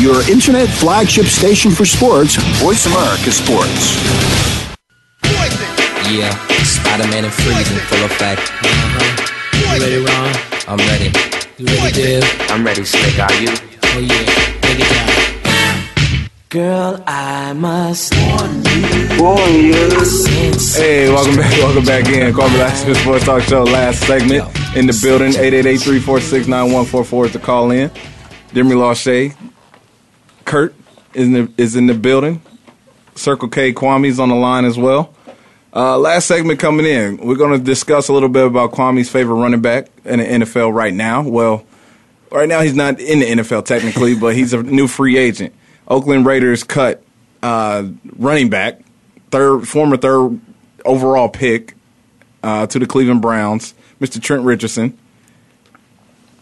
Your internet flagship station for sports, Voice America Sports. Yeah, Spider-Man and Freeze in full effect. Uh-huh. You ready, Ron? I'm ready. You ready, Dave? I'm ready, Slick. Are you? Oh yeah, take it down. Girl, I must on you. Warn you. Hey, welcome back, welcome back in. Call me last Sports Talk Show, last segment in the building. 888-346-9144 to call in. Demery Lachey, Kurt is in, the, is in the building. Circle K Kwamie's on the line as well. Uh, last segment coming in, we're going to discuss a little bit about Kwamie's favorite running back in the NFL right now. Well, right now he's not in the NFL technically, but he's a new free agent. Oakland Raiders cut uh, running back, third former third overall pick uh, to the Cleveland Browns, Mr. Trent Richardson.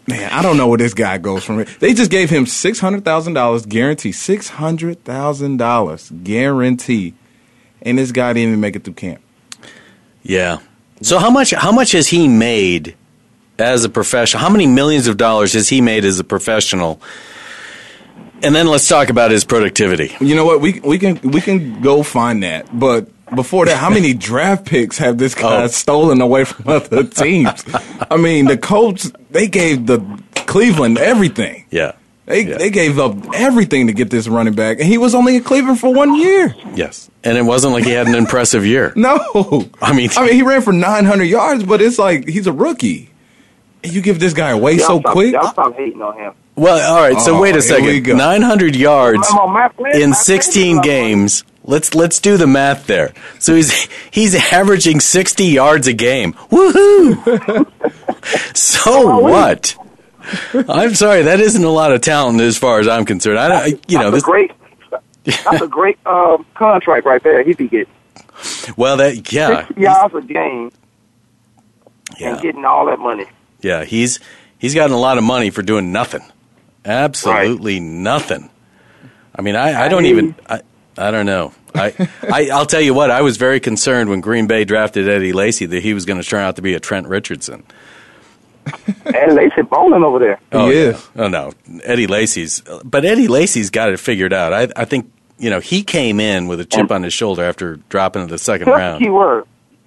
Man, I don't know where this guy goes from. They just gave him six hundred thousand dollars guarantee, six hundred thousand dollars guarantee, and this guy didn't even make it through camp. Yeah. So how much how much has he made as a professional? How many millions of dollars has he made as a professional? And then let's talk about his productivity. You know what? We we can we can go find that, but before that, how many draft picks have this guy Oh. stolen away from other teams? I mean, the Colts they gave the Cleveland everything. Yeah. They they gave up everything to get this running back, and he was only in Cleveland for one year. Yes. And it wasn't like he had an impressive year. No, I mean, I mean he ran for 900 yards, but it's like he's a rookie. And you give this guy away Y'all so stop, quick. Y'all stop hating on him. Well, all right. So Oh, wait a second. 900 yards Come on, Matt Flynn, in 16 is games. Let's let's do the math there. So he's he's averaging 60 yards a game. Woohoo! so what? I'm sorry, that isn't a lot of talent as far as I'm concerned. I, don't- you know That's this. a great. That's a great um, contract right there. He'd be getting Well, that yeah, sixty yards a game yeah, and getting all that money. yeah. He's he's gotten a lot of money for doing nothing. Absolutely nothing. I mean, I, I don't even. I, I don't know. I, I I'll tell you what. I was very concerned when Green Bay drafted Eddie Lacy that he was going to turn out to be a Trent Richardson. Eddie Lacy bowling over there. Oh, He yeah. Oh no, Eddie Lacy's. But Eddie Lacy's got it figured out. I I think you know he came in with a chip on his shoulder after dropping in the second That's the round. key word.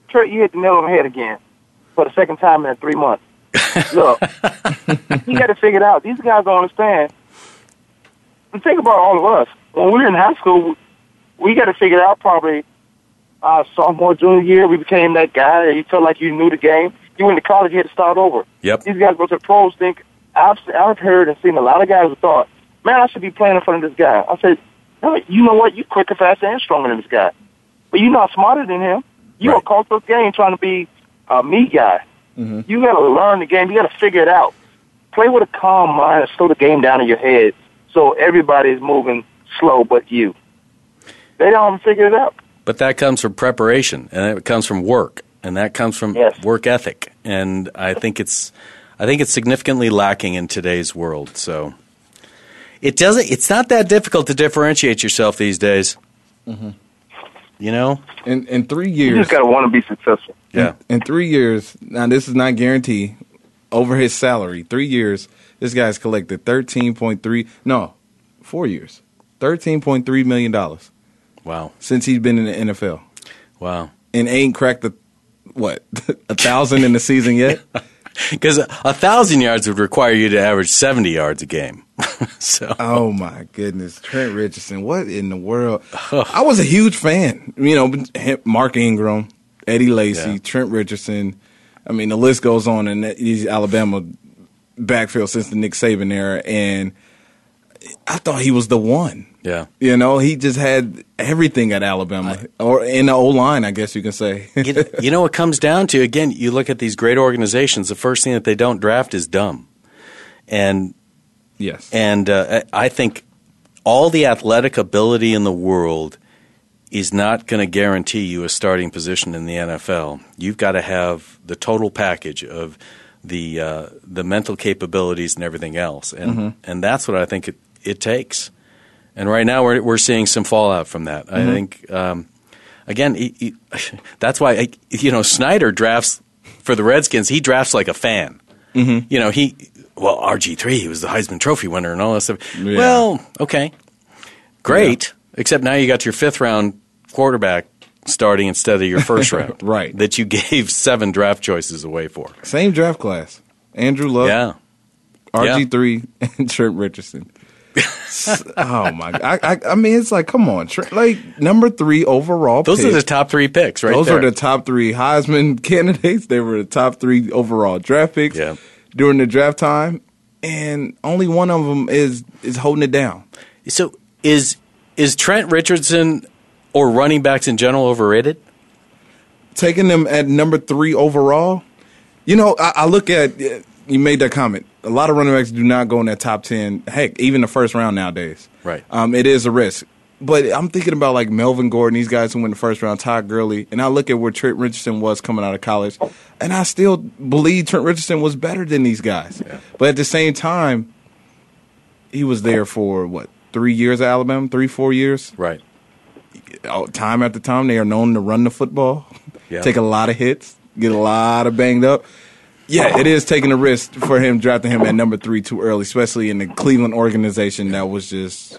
Trent, you hit the nail on the head again for the second time in three months. Look, you got to figure it out. These guys don't understand. And think about all of us. When we were in high school, we got to figure out probably our sophomore, junior year. We became that guy that you felt like you knew the game. You went to college, you had to start over. Yep. These guys go to the pros. Think I've I've heard and seen a lot of guys who thought, man, I should be playing in front of this guy. I said, no, you know what? You quicker, faster, and stronger than this guy, but you're not smarter than him. You Right. a cultural game trying to be a me guy. Mm-hmm. You got to learn the game. You got to figure it out. Play with a calm mind and slow the game down in your head, so everybody is moving slow, but you. They don't figure it out. But that comes from preparation, and it comes from work, and that comes from Yes. work ethic. And I think it's, I think it's significantly lacking in today's world. So it doesn't. It's not that difficult to differentiate yourself these days. Mm-hmm. You know. In in three You years, just got to want to be successful. Yeah. in three years. Now this is not guaranteed. Over his salary, three years, this guy's collected thirteen point three. No, four years, thirteen point three million dollars Wow. since he's been in the NFL, Wow. and ain't cracked the what a thousand in the season yet. Because a, a thousand yards would require you to average seventy yards a game. so Oh my goodness, Trent Richardson! What in the world? I was a huge fan. You know, Mark Ingram, Eddie Lacy, Yeah. Trent Richardson. I mean, the list goes on in these Alabama backfield since the Nick Saban era, and I thought he was the one. Yeah. You know, he just had everything at Alabama, or in the O line, I guess you can say. you, you know what comes down to again you look at these great organizations the first thing that they don't draft is dumb and yes, and uh, i think all the athletic ability in the world is not going to guarantee you a starting position in the NFL. You've got to have the total package of the uh, the mental capabilities and everything else, and Mhm. and that's what I think it, it takes. And right now we're we're seeing some fallout from that. I Mhm. think um, again he, he, that's why you know Snyder drafts for the Redskins. He drafts like a fan. Mhm. You know he well RG three he was the Heisman Trophy winner and all that stuff. Yeah. Well, okay, great. Except now you got your fifth round quarterback starting instead of your first round, Right. That you gave seven draft choices away for. same draft class. Andrew Luck, Yeah, RG three, and Trent Richardson. Oh my! I, I I mean, it's like, come on, Trent, like number three overall. those pick. are the top three picks, right Those there. are the top three Heisman candidates. They were the top three overall draft picks Yeah. during the draft time, and only one of them is is holding it down. So is is Trent Richardson or running backs in general overrated? Taking them at number three overall, you know, I, I look at you made that comment. A lot of running backs do not go in that top ten. Heck, even the first round nowadays. Right. Um, it is a risk. But I'm thinking about like Melvin Gordon, these guys who went the first round, Todd Gurley, and I look at where Trent Richardson was coming out of college, and I still believe Trent Richardson was better than these guys. But at the same time, he was there for what three years at Alabama, three four years. Right. Oh, time after time, they are known to run the football, Yeah. take a lot of hits, get a lot of banged up. Yeah, it is taking a risk for him drafting him at number three too early, especially in the Cleveland organization that was just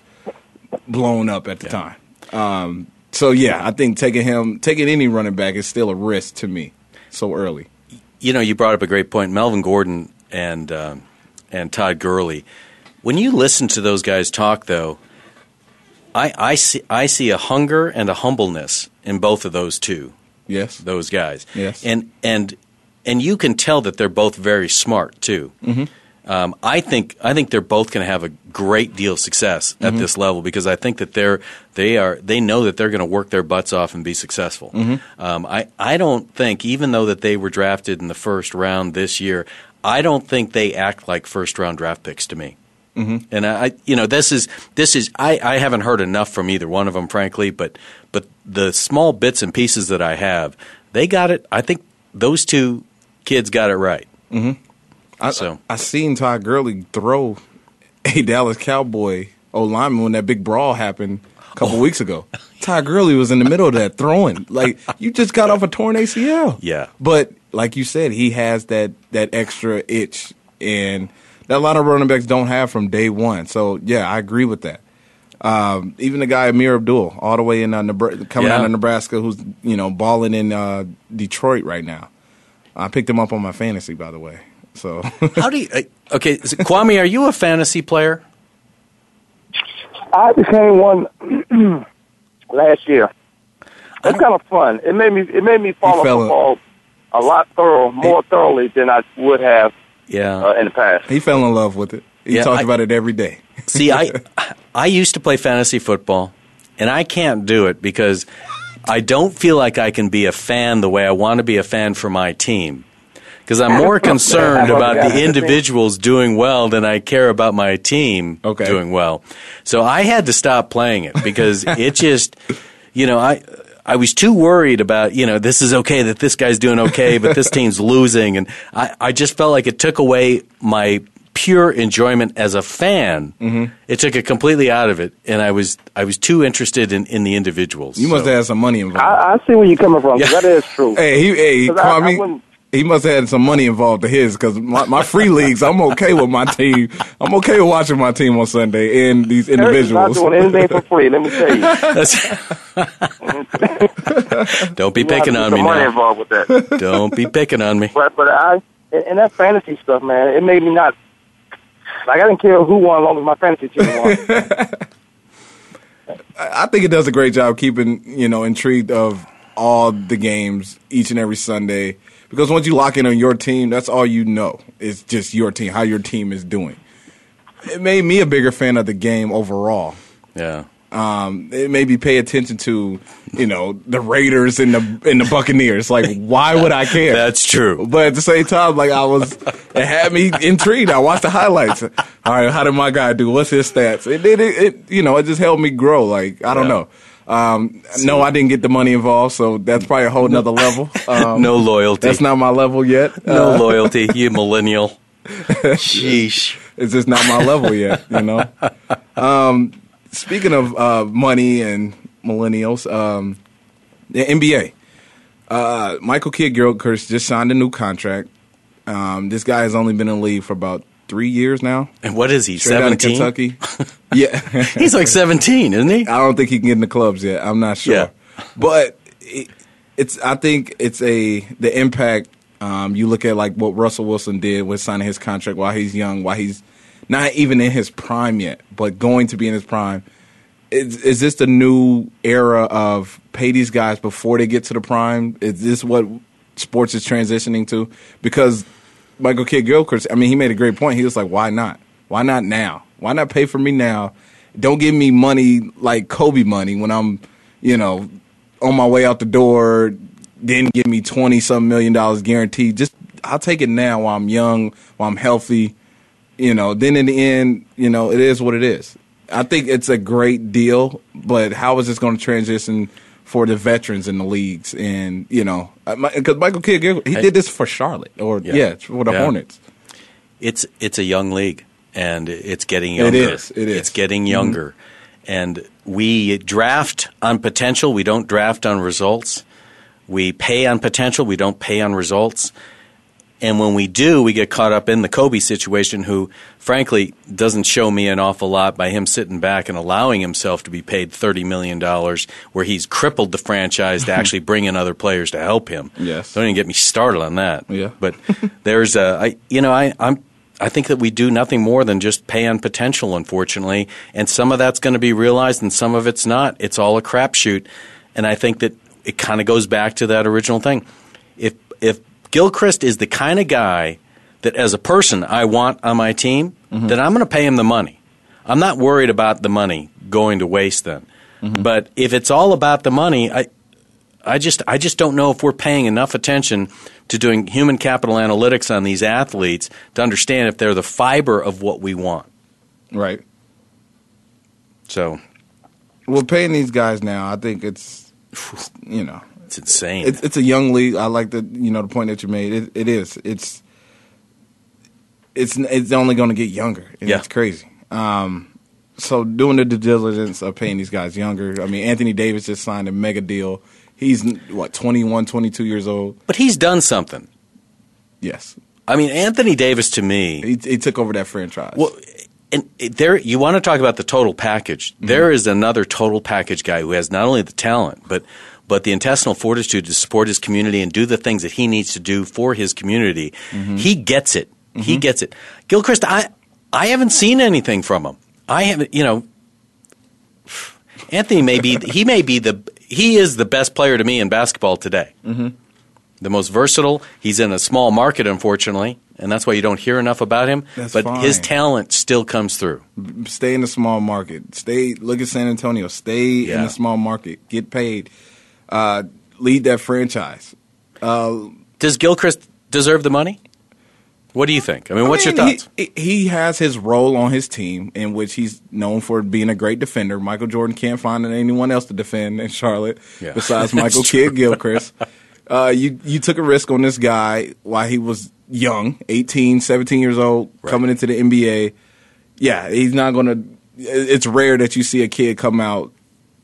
blown up at the time. Um, so yeah, I think taking him, taking any running back is still a risk to me so early. You know, you brought up a great point. Melvin Gordon and um, and Todd Gurley. When you listen to those guys talk, though, I, I see I see a hunger and a humbleness in both of those two. Yes, those guys. Yes, and and and you can tell that they're both very smart too. Mm-hmm. Um, I think I think they're both going to have a great deal of success at Mhm. this level because I think that they're they are they know that they're going to work their butts off and be successful. Mhm. Um, I I don't think even though that they were drafted in the first round this year, I don't think they act like first round draft picks to me. Mhm. And I, you know, this is this is I, I haven't heard enough from either one of them, frankly. But but the small bits and pieces that I have, they got it. I think those two kids got it right. Mm-hmm. I, So- I seen Todd Gurley throw a Dallas Cowboy O lineman when that big brawl happened a couple Oh. weeks ago. Todd Gurley was in the middle of that throwing. Like you just got off a torn ACL. Yeah. But like you said, he has that that extra itch, and that a lot of running backs don't have from day one. So yeah, I agree with that. Um, even the guy Ameer Abdul, all the way in uh, Nebra- coming out of Nebraska, who's you know balling in uh, Detroit right now. I picked him up on my fantasy, by the way. So How do you? uh, Okay, is Kwamie, are you a fantasy player? I became one last year. It's kind of fun. It made me it made me follow football a lot thorough, more thoroughly than I would have Yeah. uh, in the past. he fell in love with it. He Yeah, talked I- about it every day. See, I I used to play fantasy football, and I can't do it because I don't feel like I can be a fan the way I want to be a fan for my team. Because I'm more concerned about the individuals doing well than I care about my team doing well. So I had to stop playing it because it just, you know, I. I was too worried about, you know, this is okay that this guy's doing okay, but this team's losing. And I, I just felt like it took away my pure enjoyment as a fan. Mhm. It took it completely out of it. And I was, I was too interested in, in the individuals. You must have had some money involved. I, I see where you're coming from. 'cause That is true. Hey, he, hey, 'Cause I- I Kwamie, wouldn't- he must have had some money involved to his because my, my free leagues, I'm okay with my team. I'm okay with watching my team on Sunday and these Eric's individuals. not doing anything for free. Let me tell you. Don't be You picking put on some me money now. involved with that. Don't be picking on me. But but I and, and that fantasy stuff, man, it made me not like I didn't care who won as long as my fantasy team won. I think it does a great job keeping you know intrigued of all the games each and every Sunday because once you lock in on your team, that's all you know. It's just your team, how your team is doing. It made me a bigger fan of the game overall. Yeah. Um, it made me pay attention to, you know, the Raiders and the and the Buccaneers. Like, why would I care? That's true. But at the same time, like I was, it had me intrigued. I watched the highlights. All right, how did my guy do? What's his stats? It did it, it. You know, it just helped me grow. Like I don't Yeah. know. Um, no, I didn't get the money involved, so that's probably a whole nother level. Um, No loyalty. That's not my level yet. No Uh, loyalty, you millennial. Sheesh. It's just not my level yet, you know. Um, speaking of uh, money and millennials, um, the NBA. Uh, Michael Kidd Gilchrist just signed a new contract. Um, this guy has only been in the league for about three years now. And what is he, Straight out of 17? Kentucky. yeah, He's like 17, isn't he? I don't think he can get in the clubs yet. I'm not sure, Yeah. but it, it's. I think it's a the impact. Um, you look at like what Russell Wilson did with signing his contract while he's young, while he's not even in his prime yet, but going to be in his prime. Is, is this the new era of pay these guys before they get to the prime? Is this what sports is transitioning to? Because Michael Kidd Gilchrist, I mean, he made a great point. He was like, why not? Why not now? Why not pay for me now? Don't give me money like Kobe money when I'm, you know, on my way out the door. Then give me twenty some million dollars guaranteed. Just I'll take it now while I'm young, while I'm healthy. You know, then in the end, you know, it is what it is. I think it's a great deal, but how is this going to transition for the veterans in the leagues? And you know, because Michael Kidd, he did this for Charlotte, or yeah, for the Yeah. Hornets. It's it's a young league, and it's getting It younger. is, it is. It's getting younger, mm-hmm. and we draft on potential. We don't draft on results. We pay on potential. We don't pay on results. And when we do, we get caught up in the Kobe situation, who, frankly, doesn't show me an awful lot by him sitting back and allowing himself to be paid $30 million, where he's crippled the franchise to actually bring in other players to help him. Yes. Don't even get me started on that. Yeah. But there's a, I, you know, I, I'm, I think that we do nothing more than just pay on potential, unfortunately. And some of that's going to be realized and some of it's not. It's all a crapshoot. And I think that it kind of goes back to that original thing. If, if Gilchrist is the kind of guy that as a person I want on my team, mm-hmm. then I'm going to pay him the money. I'm not worried about the money going to waste then. Mm-hmm. But if it's all about the money, I, I just I just don't know if we're paying enough attention to doing human capital analytics on these athletes to understand if they're the fiber of what we want. Right. So we're paying these guys now, I think it's, you know, it's insane. it's, it's a young league. I like the you know the point that you made. It, it is. It's it's it's only going to get younger, and Yeah. it's crazy. Um, so doing the due diligence of paying these guys younger. I mean, Anthony Davis just signed a mega deal. He's what 21, 22 years old. but he's done something. Yes, I mean, Anthony Davis to me. he, he took over that franchise. Well, and there you want to talk about the total package. There is another total package guy who has not only the talent, but but the intestinal fortitude to support his community and do the things that he needs to do for his community. He gets it. He gets it. Gilchrist, I I haven't seen anything from him. I haven't, you know. Anthony may be he may be the he is the best player to me in basketball today. Mhm. The most versatile. He's in a small market, unfortunately, and that's why you don't hear enough about him. That's but his talent still comes through. stay in the small market. Stay. Look at San Antonio. Stay in Yeah. the small market. Get paid. Uh, lead that franchise. Uh, Does Gilchrist deserve the money? What do you think? I mean, what's I mean, your thoughts? He, he has his role on his team in which he's known for being a great defender. Michael Jordan can't find anyone else to defend in Charlotte Yeah. besides Michael. Kidd Gilchrist. Uh, you you took a risk on this guy while he was young, 18, 17 years old, coming into the NBA. Yeah, he's not going to. It's rare that you see a kid come out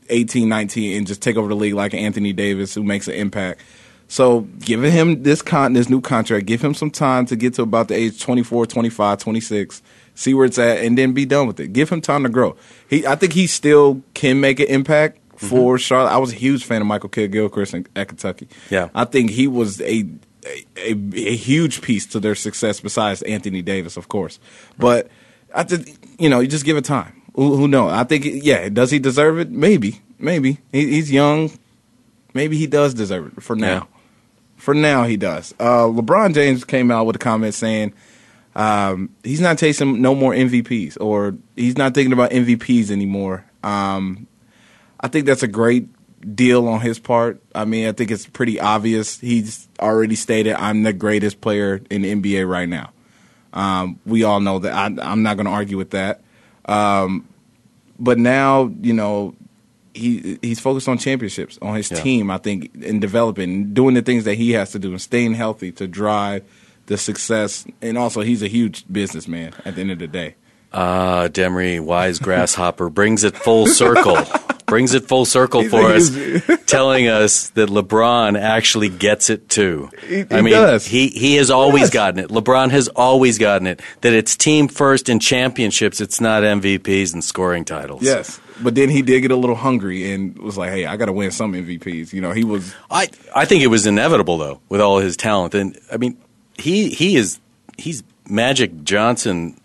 18, 19 and just take over the league like Anthony Davis who makes an impact. So giving him this con this new contract, give him some time to get to about the age 24, 25, 26, see where it's at, and then be done with it. Give him time to grow. He, I think he still can make an impact mm-hmm. for Charlotte. I was a huge fan of Michael Kidd Gilchrist in, at Kentucky. Yeah. I think he was a, a a a huge piece to their success besides Anthony Davis, of course. But I think you know, you just give it time. Who, who knows? I think yeah, does he deserve it? Maybe, maybe. He, he's young. Maybe he does deserve it for now. Yeah. For now, he does. Uh, LeBron James came out with a comment saying um, he's not chasing no more MVPs, or he's not thinking about MVPs anymore. Um, I think that's a great deal on his part. I mean, I think it's pretty obvious. He's already stated, "I'm the greatest player in the NBA right now." Um, we all know that. I, I'm not going to argue with that. Um, but now, you know, he he's focused on championships on his Yeah. team. I think in developing, doing the things that he has to do, and staying healthy to drive the success. And also, he's a huge businessman at the end of the day. Ah, Demery, wise grasshopper, brings it full circle. brings it full circle for us, telling us that LeBron actually gets it too. He- I he mean, does. he he has always Yes. gotten it. LeBron has always gotten it. That it's team first in championships. It's not MVPs and scoring titles. Yes, but then he did get a little hungry and was like, "Hey, I got to win some MVPs." You know, he was I I think it was inevitable though, with all his talent. And I mean, he he is he's Magic Johnson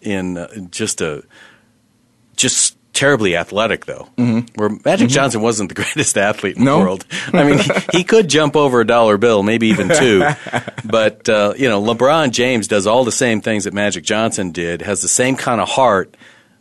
in uh, just a just terribly athletic though. Mhm. Where Magic Mhm. Johnson wasn't the greatest athlete in No. the world. I mean, he, he could jump over a dollar bill, maybe even two. but uh, you know, LeBron James does all the same things that Magic Johnson did. Has the same kind of heart,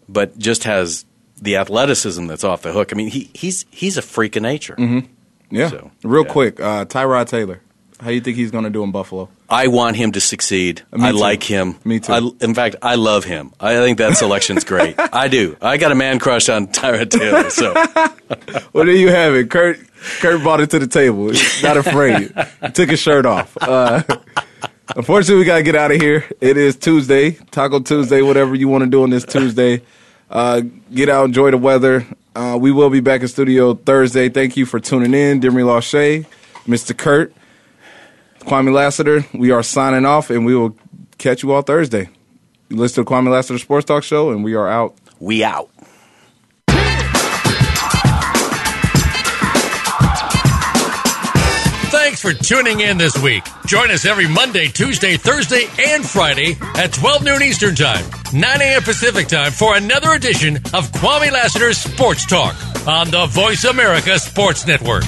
but just has the athleticism that's off the hook. I mean, he he's he's a freak of nature. Mhm. yeah. So, Real quick, uh, Tyrod Taylor, how do you think he's going to do in Buffalo? I want him to succeed. Me I too. like him. Me too. I, in fact, I love him. I think that selection's great. I do. I got a man crush on Tyrod Taylor. So Well, there you have it. Kurt Kurt brought it to the table. He's Not afraid. He took his shirt off. Uh, unfortunately, we got to get out of here. It is Tuesday, Taco Tuesday, whatever you want to do on this Tuesday. Uh, get out, enjoy the weather. Uh, we will be back in studio Thursday. Thank you for tuning in. Demery Lachey, Mr. Kurt. Kwamie Lassiter. We are signing off, and we will catch you all Thursday. You listen to the Kwamie Lassiter Sports Talk Show, and we are out. We out. Thanks for tuning in this week. Join us every Monday, Tuesday, Thursday, and Friday at 12 noon Eastern Time, 9 a.m. Pacific Time for another edition of Kwamie Lassiter's Sports Talk on the Voice America Sports Network.